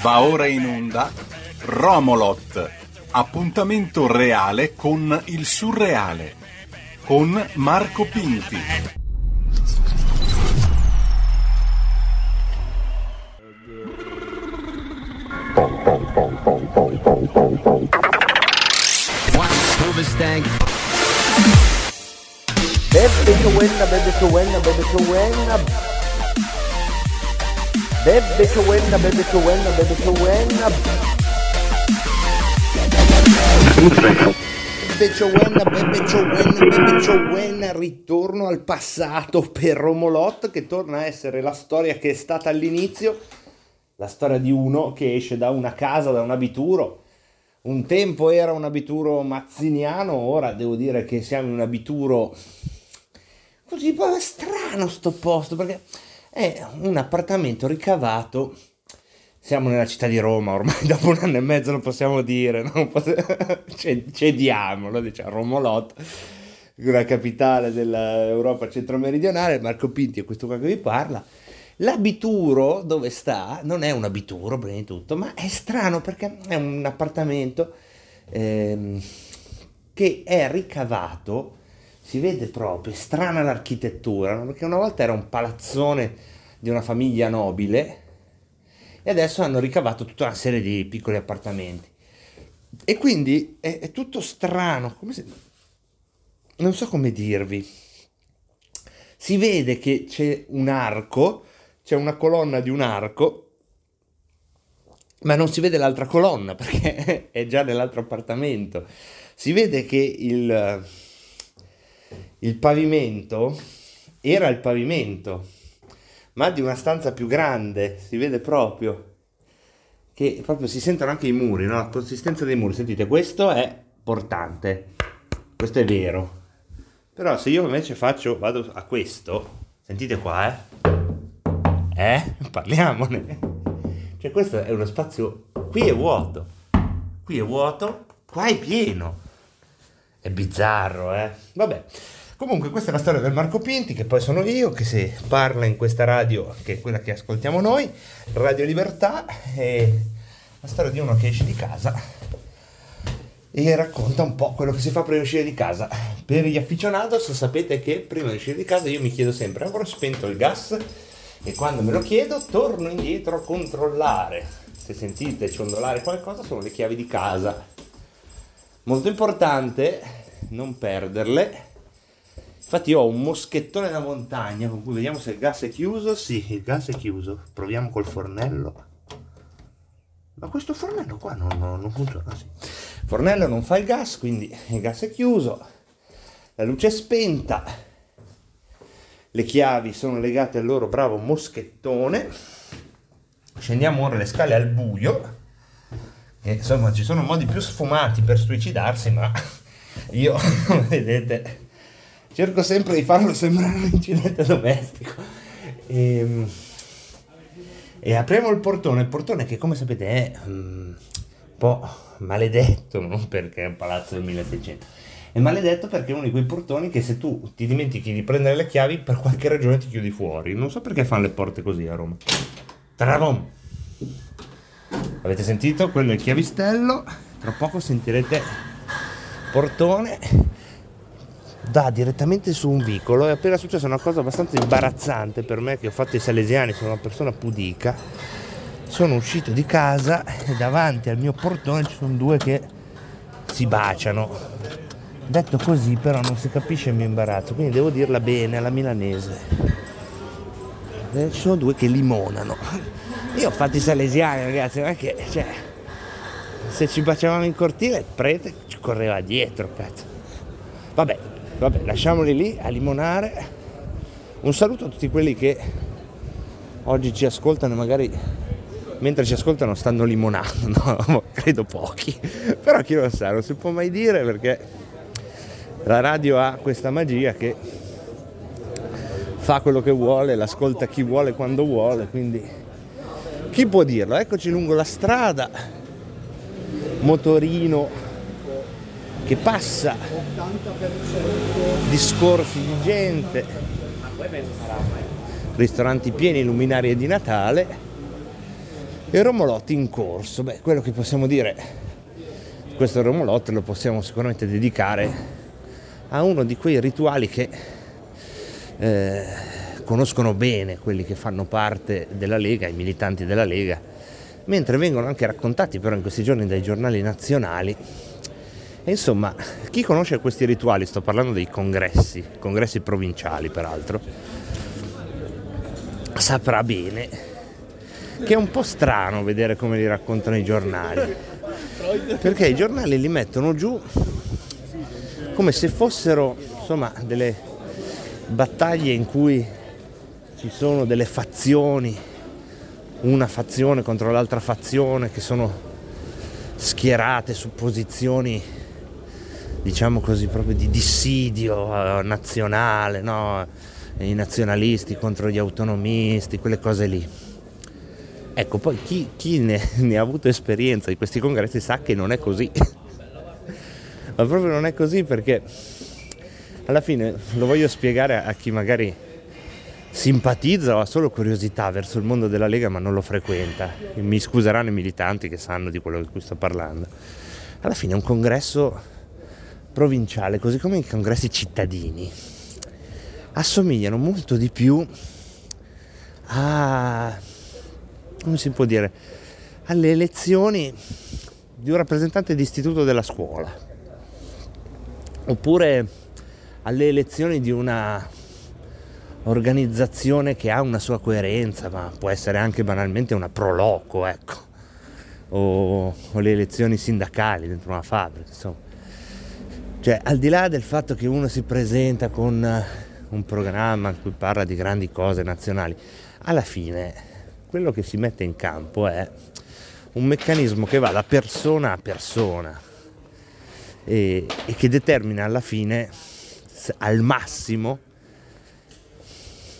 Va ora in onda Romolot, appuntamento reale con il surreale, con Marco Pinti. Bebe che buena, bebe che buena, bebe che buena. Bebe che buena, bebe che buena, bebe che buena. Bebe buena, bebe buena, bebe buena. Ritorno al passato per Romolot che torna a essere la storia che è stata all'inizio. La storia di uno che esce da una casa, da un abituro. Un tempo era un abituro mazziniano, ora devo dire che siamo in un abituro così strano sto posto perché è un appartamento ricavato siamo nella città di Roma ormai dopo un anno e mezzo lo possiamo dire no? cediamo lo diciamo Romolot la capitale dell'Europa centro-meridionale Marco Pinti è questo qua che vi parla l'abituro dove sta non è un abituro prima di tutto ma è strano perché è un appartamento ehm, che è ricavato si vede proprio, è strana l'architettura, no? perché una volta era un palazzone di una famiglia nobile e adesso hanno ricavato tutta una serie di piccoli appartamenti. E quindi è, è tutto strano, se... non so come dirvi. Si vede che c'è un arco, c'è una colonna di un arco, ma non si vede l'altra colonna perché è già nell'altro appartamento. Si vede che il il pavimento era il pavimento, ma di una stanza più grande, si vede proprio che proprio si sentono anche i muri, no? la consistenza dei muri. Sentite, questo è portante, questo è vero. Però se io invece faccio, vado a questo, sentite qua, eh? Eh? Parliamone. Cioè questo è uno spazio, qui è vuoto, qui è vuoto, qua è pieno. È bizzarro, eh? Vabbè. Comunque questa è la storia del Marco Pinti, che poi sono io, che si parla in questa radio, che è quella che ascoltiamo noi, Radio Libertà, è la storia di uno che esce di casa e racconta un po' quello che si fa prima di uscire di casa. Per gli aficionados sapete che prima di uscire di casa io mi chiedo sempre, avrò spento il gas? E quando me lo chiedo torno indietro a controllare. Se sentite ciondolare qualcosa sono le chiavi di casa. Molto importante non perderle Infatti io ho un moschettone da montagna con cui vediamo se il gas è chiuso. Sì, il gas è chiuso. Proviamo col fornello. Ma questo fornello qua non, non, non funziona. Sì. Il fornello non fa il gas, quindi il gas è chiuso. La luce è spenta. Le chiavi sono legate al loro bravo moschettone. Scendiamo ora le scale al buio. E, insomma, ci sono modi più sfumati per suicidarsi, ma io, vedete, cerco sempre di farlo sembrare un incidente domestico. E, ehm, e, apriamo il portone, il portone che come sapete è um, un po' maledetto, non perché è un palazzo del 1600, è maledetto perché è uno di quei portoni che se tu ti dimentichi di prendere le chiavi per qualche ragione ti chiudi fuori. Non so perché fanno le porte così a Roma. Travon! Avete sentito? Quello è il chiavistello. Tra poco sentirete portone dà direttamente su un vicolo. È appena successa una cosa abbastanza imbarazzante per me che ho fatto i salesiani, sono una persona pudica. Sono uscito di casa e davanti al mio portone ci sono due che si baciano. Detto così però non si capisce il mio imbarazzo, quindi devo dirla bene alla milanese. Eh, ci sono due che limonano. Io ho fatto i salesiani ragazzi, è che cioè, se ci baciavamo in cortile il prete ci correva dietro, cazzo. Vabbè, Vabbè, lasciamoli lì a limonare. Un saluto a tutti quelli che oggi ci ascoltano magari mentre ci ascoltano stanno limonando, credo pochi, però chi lo sa, non si può mai dire perché la radio ha questa magia che fa quello che vuole, l'ascolta chi vuole quando vuole, quindi chi può dirlo? Eccoci lungo la strada, motorino che passa, discorsi di gente, ristoranti pieni, luminarie di Natale, E Romolotti in corso, beh, quello che possiamo dire, questo Romolotti lo possiamo sicuramente dedicare a uno di quei rituali che eh, conoscono bene quelli che fanno parte della Lega, i militanti della Lega, mentre vengono anche raccontati però in questi giorni dai giornali nazionali. E insomma, chi conosce questi rituali, sto parlando dei congressi, congressi provinciali peraltro, saprà bene che è un po' strano vedere come li raccontano i giornali, perché i giornali li mettono giù come se fossero insomma delle battaglie in cui ci sono delle fazioni, una fazione contro l'altra fazione che sono schierate su posizioni diciamo così proprio di dissidio eh, nazionale, no? i nazionalisti contro gli autonomisti, quelle cose lì. Ecco, poi chi, chi ne, ne, ha avuto esperienza di questi congressi sa che non è così. Ma proprio non è così perché alla fine lo voglio spiegare a chi magari simpatizza o ha solo curiosità verso il mondo della Lega ma non lo frequenta. Mi scuseranno i militanti che sanno di quello di cui sto parlando. Alla fine è un congresso provinciale, così come i congressi cittadini, assomigliano molto di più a, come si può dire, alle elezioni di un rappresentante di istituto della scuola, oppure alle elezioni di una organizzazione che ha una sua coerenza, ma può essere anche banalmente una proloco, ecco, o, o le elezioni sindacali dentro una fabbrica, insomma. Cioè, al di là del fatto che uno si presenta con un programma in cui parla di grandi cose nazionali, alla fine quello che si mette in campo è un meccanismo che va da persona a persona e, e che determina alla fine al massimo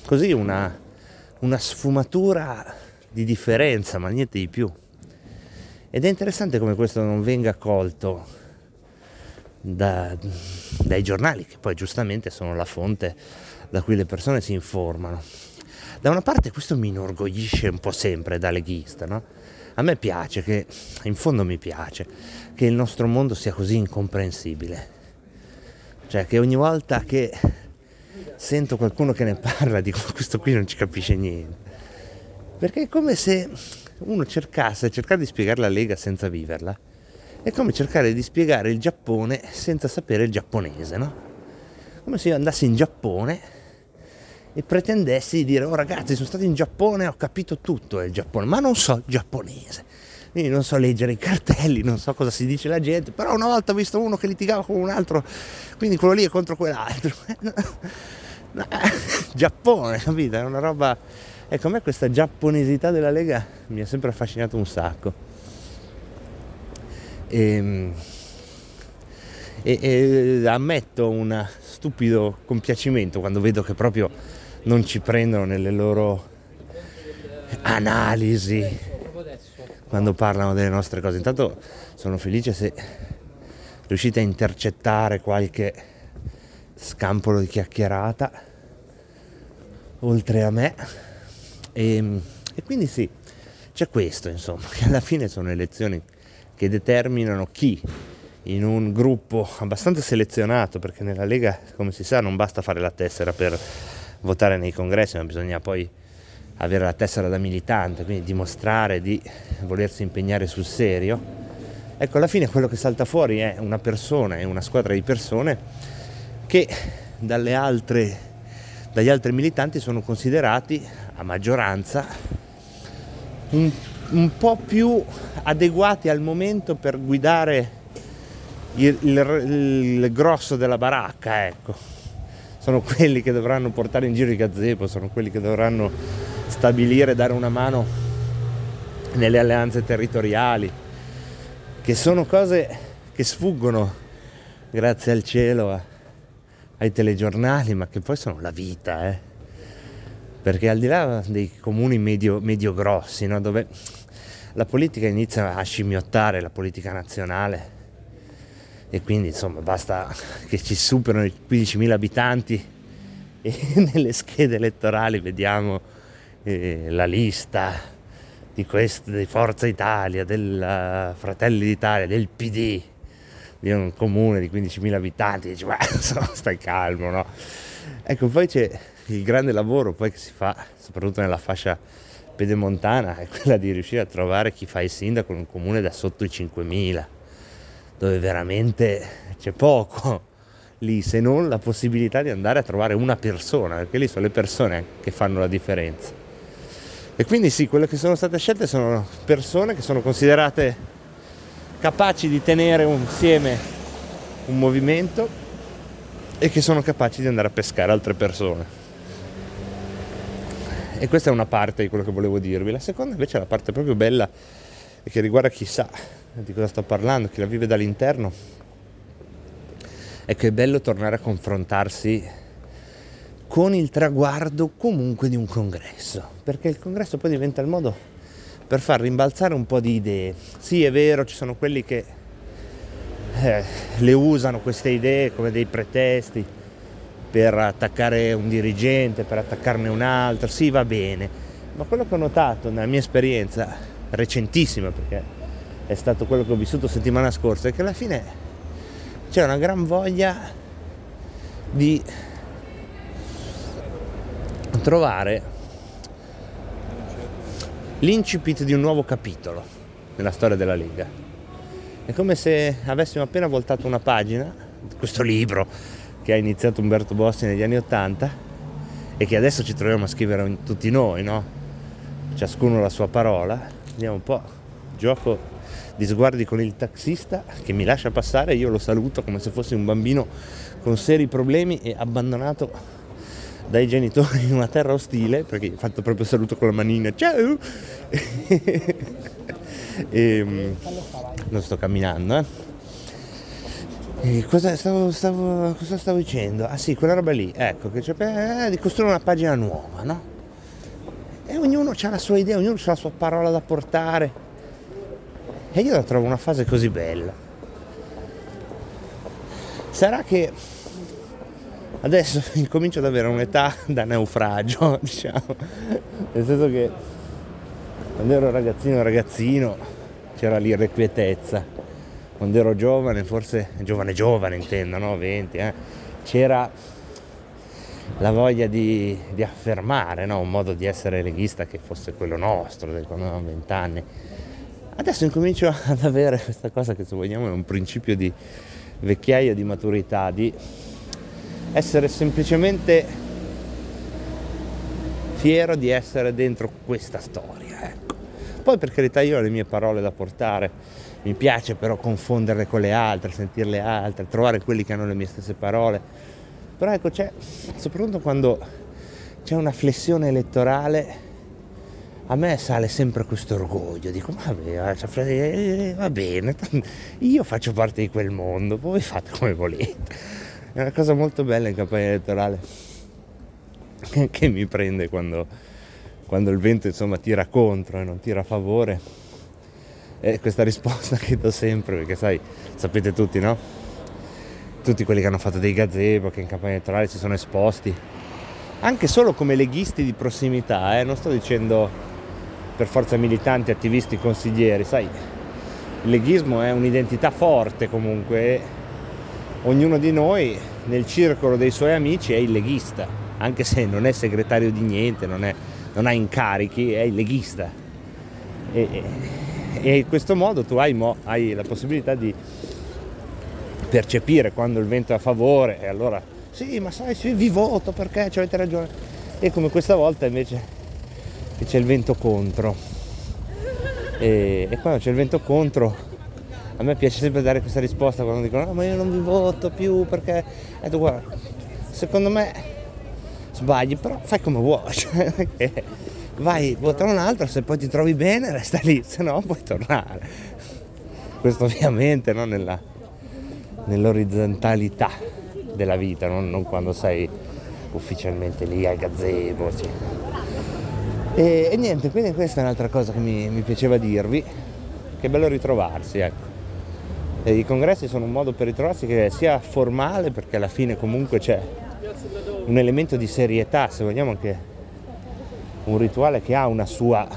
così una, una sfumatura di differenza, ma niente di più. Ed è interessante come questo non venga colto da, dai giornali, che poi giustamente sono la fonte da cui le persone si informano. Da una parte questo mi inorgoglisce un po' sempre da leghista, no? A me piace, che in fondo mi piace, che il nostro mondo sia così incomprensibile. Cioè che ogni volta che sento qualcuno che ne parla dico questo qui non ci capisce niente. Perché è come se uno cercasse, cercare di spiegare la Lega senza viverla, è come cercare di spiegare il Giappone senza sapere il giapponese, no? Come se io andassi in Giappone e pretendessi di dire, oh ragazzi, sono stato in Giappone, ho capito tutto del Giappone, ma non so il giapponese. Quindi non so leggere i cartelli, non so cosa si dice la gente, però una volta ho visto uno che litigava con un altro, quindi quello lì è contro quell'altro. Giappone, capito? È una roba... Ecco, a me questa giapponesità della Lega mi ha sempre affascinato un sacco. E, e, e ammetto un stupido compiacimento quando vedo che proprio non ci prendono nelle loro analisi quando parlano delle nostre cose. Intanto sono felice se riuscite a intercettare qualche scampolo di chiacchierata oltre a me. E, e quindi sì, c'è questo, insomma, che alla fine sono elezioni che determinano chi in un gruppo abbastanza selezionato, perché nella Lega, come si sa, non basta fare la tessera per votare nei congressi, ma bisogna poi avere la tessera da militante, quindi dimostrare di volersi impegnare sul serio. Ecco, alla fine quello che salta fuori è una persona e una squadra di persone che altre, dagli altri militanti sono considerati a maggioranza un, un, po' più adeguati al momento per guidare il, il, il grosso della baracca, ecco. Sono quelli che dovranno portare in giro i gazebo, sono quelli che dovranno stabilire, dare una mano nelle alleanze territoriali, che sono cose che sfuggono, grazie al cielo, ai telegiornali, ma che poi sono la vita, eh? Perché al di là dei comuni medio, medio grossi, no? dove la politica inizia a scimmiottare la politica nazionale e quindi insomma basta che ci superano i 15.000 abitanti e nelle schede elettorali vediamo eh, la lista di, quest, di Forza Italia, del Fratelli d'Italia, del PD, di un comune di 15.000 abitanti, dici ma stai calmo, no? Ecco, poi c'è il grande lavoro poi che si fa, soprattutto nella fascia pedemontana, è quella di riuscire a trovare chi fa il sindaco in un comune da sotto i 5.000, dove veramente c'è poco lì se non la possibilità di andare a trovare una persona, perché lì sono le persone che fanno la differenza. E quindi sì, quelle che sono state scelte sono persone che sono considerate capaci di tenere insieme un movimento e che sono capaci di andare a pescare altre persone. E questa è una parte di quello che volevo dirvi. La seconda invece è la parte proprio bella e che riguarda chi sa di cosa sto parlando, chi la vive dall'interno è che è bello tornare a confrontarsi con il traguardo comunque di un congresso, perché il congresso poi diventa il modo per far rimbalzare un po' di idee. Sì, è vero, ci sono quelli che eh, le usano queste idee come dei pretesti per attaccare un dirigente, per attaccarne un altro, sì va bene, ma quello che ho notato nella mia esperienza recentissima, perché è stato quello che ho vissuto settimana scorsa, è che alla fine c'è una gran voglia di trovare l'incipit di un nuovo capitolo nella storia della Lega. È come se avessimo appena voltato una pagina questo libro che ha iniziato Umberto Bossi negli anni Ottanta e che adesso ci troviamo a scrivere tutti noi, no? Ciascuno la sua parola. Vediamo un po', gioco di sguardi con il taxista che mi lascia passare, io lo saluto come se fosse un bambino con seri problemi e abbandonato dai genitori in una terra ostile, perché ho fatto proprio saluto con la manina, ciao! e, um, non sto camminando, eh. E cosa stavo, stavo, cosa stavo, dicendo? Ah sì, quella roba lì, ecco, che c'è eh, di costruire una pagina nuova, no? E ognuno ha la sua idea, ognuno ha la sua parola da portare. E io la trovo una fase così bella. Sarà che adesso incomincio ad avere un'età da naufragio, diciamo. Nel senso che quando ero ragazzino ragazzino c'era l'irrequietezza. Quando ero giovane, forse giovane giovane intendo, no? 20, eh? c'era la voglia di, di affermare no? un modo di essere leghista che fosse quello nostro, quando avevamo 20 anni Adesso incomincio ad avere questa cosa che se vogliamo è un principio di vecchiaia, di maturità, di essere semplicemente fiero di essere dentro questa storia. Ecco. Poi per carità io ho le mie parole da portare, mi piace però confonderle con le altre, sentirle altre, trovare quelli che hanno le mie stesse parole. Però ecco c'è, soprattutto quando c'è una flessione elettorale, a me sale sempre questo orgoglio, dico vabbè, eh, va bene, io faccio parte di quel mondo, voi fate come volete. È una cosa molto bella in campagna elettorale che mi prende quando, quando il vento insomma tira contro e non tira a favore. E questa risposta che do sempre, perché sai, sapete tutti, no? Tutti quelli che hanno fatto dei gazebo, che in campagna elettorale si sono esposti, anche solo come leghisti di prossimità, eh? non sto dicendo per forza militanti, attivisti, consiglieri, sai, il leghismo è un'identità forte comunque, ognuno di noi nel circolo dei suoi amici è il leghista, anche se non è segretario di niente, non, è, non ha incarichi, è il leghista. E, e, in questo modo tu hai, mo, hai la possibilità di percepire quando il vento è a favore e allora sì ma sai sì, vi voto perché avete ragione e come questa volta invece che c'è il vento contro e, e, quando c'è il vento contro a me piace sempre dare questa risposta quando dicono no ma io non vi voto più perché e detto guarda secondo me sbagli però fai come vuoi cioè, vai vota un altro se poi ti trovi bene resta lì se no puoi tornare questo ovviamente no, nella, nell'orizzontalità della vita non, non, quando sei ufficialmente lì al gazebo cioè. E, e, niente, quindi questa è un'altra cosa che mi, mi piaceva dirvi, che bello ritrovarsi, ecco. I congressi sono un modo per ritrovarsi che sia formale, perché alla fine comunque c'è un elemento di serietà, se vogliamo anche un rituale che ha una sua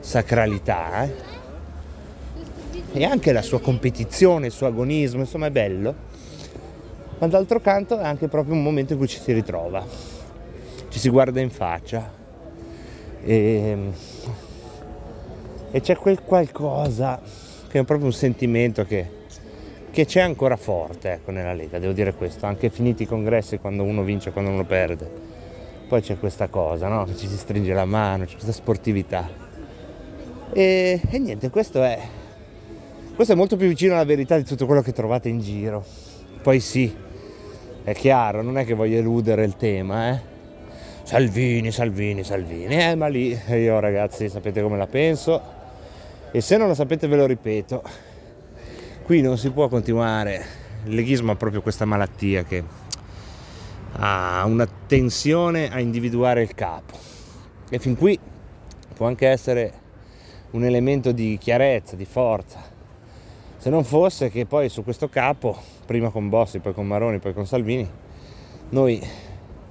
sacralità eh? e anche la sua competizione, il suo agonismo, insomma è bello, ma d'altro canto è anche proprio un momento in cui ci si ritrova, ci si guarda in faccia e, e c'è quel qualcosa che è proprio un sentimento che, che c'è ancora forte ecco, nella Lega, devo dire questo, anche finiti i congressi quando uno vince e quando uno perde poi c'è questa cosa, no? Che ci si stringe la mano, c'è questa sportività. E, e niente, questo è, questo è molto più vicino alla verità di tutto quello che trovate in giro. Poi sì, è chiaro, non è che voglio eludere il tema, eh? Salvini, Salvini, Salvini, eh, ma lì io ragazzi sapete come la penso e se non lo sapete ve lo ripeto, qui non si può continuare, il leghismo ha proprio questa malattia che ha una tensione a individuare il capo. E fin qui può anche essere un elemento di chiarezza, di forza. Se non fosse che poi su questo capo, prima con Bossi, poi con Maroni, poi con Salvini, noi,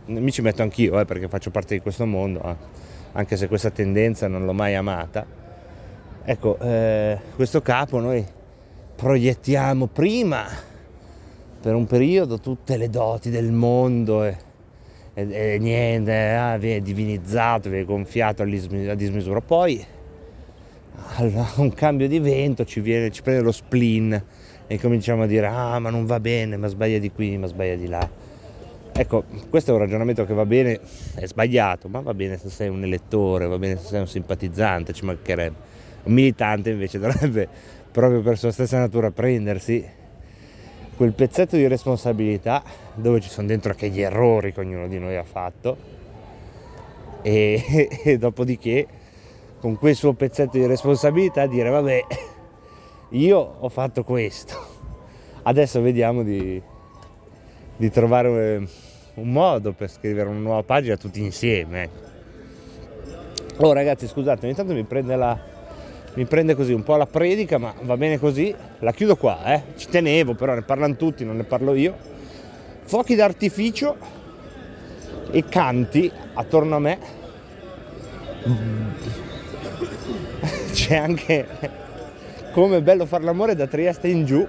mi ci metto anch'io eh, perché faccio parte di questo mondo, eh, anche se questa tendenza non l'ho mai amata, ecco, eh, questo capo noi proiettiamo prima per un periodo tutte le doti del mondo e, e, e niente, ah, viene divinizzato, viene gonfiato a dismisura. Poi a un cambio di vento ci, viene, ci prende lo spleen e cominciamo a dire ah ma non va bene, ma sbaglia di qui, ma sbaglia di là. Ecco, questo è un ragionamento che va bene, è sbagliato, ma va bene se sei un elettore, va bene se sei un simpatizzante, ci mancherebbe. Un militante invece dovrebbe proprio per sua stessa natura prendersi quel pezzetto di responsabilità dove ci sono dentro anche gli errori che ognuno di noi ha fatto. E, e dopodiché con quel suo pezzetto di responsabilità dire vabbè io ho fatto questo. Adesso vediamo di, di trovare un modo per scrivere una nuova pagina tutti insieme. Oh ragazzi scusate ogni tanto mi prende la mi prende così un po' la predica, ma va bene così. La chiudo qua, eh. Ci tenevo, però ne parlano tutti, non ne parlo io. Fuochi d'artificio e canti attorno a me. C'è anche come è bello far l'amore da Trieste in giù.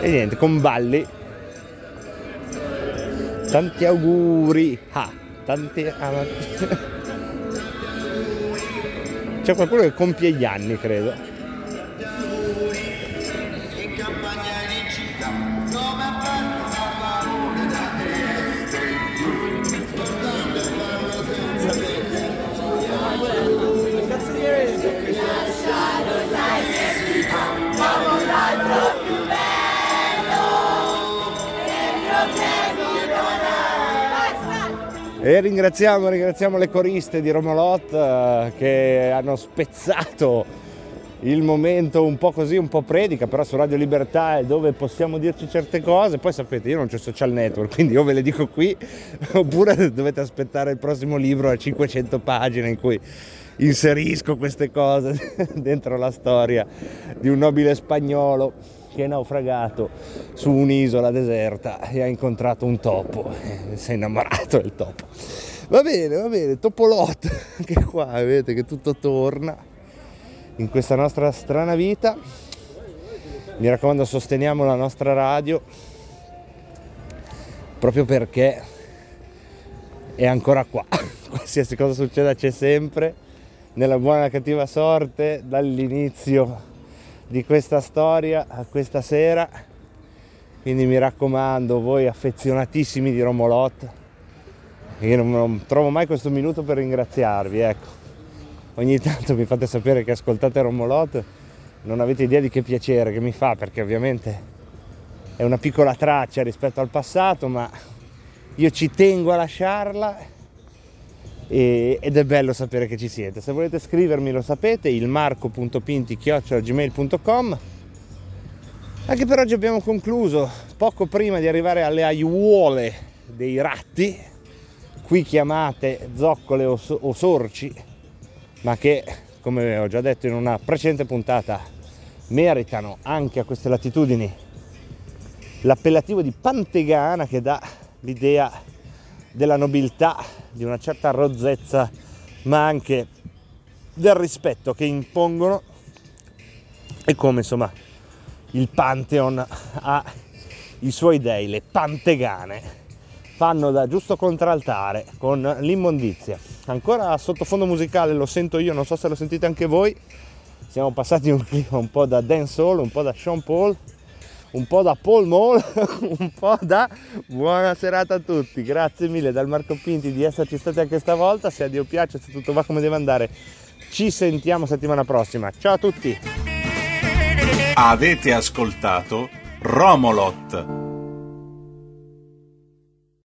E niente, con balli tanti auguri. Ah, tanti ah, c'è qualcuno che compie gli anni credo E ringraziamo, ringraziamo le coriste di Romolot eh, che hanno spezzato il momento un po' così, un po' predica, però su Radio Libertà è dove possiamo dirci certe cose. Poi sapete, io non c'ho social network, quindi io ve le dico qui, oppure dovete aspettare il prossimo libro a 500 pagine in cui inserisco queste cose dentro la storia di un nobile spagnolo che è naufragato su un'isola deserta e ha incontrato un topo e si è innamorato del topo. Va bene, va bene, Topolot, anche qua vedete che tutto torna in questa nostra strana vita. Mi raccomando, sosteniamo la nostra radio proprio perché è ancora qua. Qualsiasi cosa succeda c'è sempre, nella buona e cattiva sorte, dall'inizio di questa storia questa sera. Quindi mi raccomando, voi affezionatissimi di Romolot, io non, non trovo mai questo minuto per ringraziarvi, ecco. Ogni tanto mi fate sapere che ascoltate Romolot, non avete idea di che piacere che mi fa, perché ovviamente è una piccola traccia rispetto al passato, ma io ci tengo a lasciarla e, ed è bello sapere che ci siete. Se volete scrivermi lo sapete, il marco.pinti.gmail.com Anche per oggi abbiamo concluso, poco prima di arrivare alle aiuole dei ratti, qui chiamate zoccole o, o sorci, ma che, come ho già detto in una precedente puntata, meritano anche a queste latitudini l'appellativo di Pantegana che dà l'idea della nobiltà, di una certa rozzezza, ma anche del rispetto che impongono e come insomma il Pantheon ha i suoi dei, le pantegane, fanno da giusto contraltare con l'immondizia. Ancora sottofondo musicale lo sento io, non so se lo sentite anche voi. Siamo passati un un po' da dancehall, un po' da Sean Paul, un po' da Paul Mall, un po' da buona serata a tutti. Grazie mille dal Marco Pinti di esserci stati anche stavolta. Se a Dio piace, se tutto va come deve andare, ci sentiamo settimana prossima. Ciao a tutti! Avete ascoltato Romolot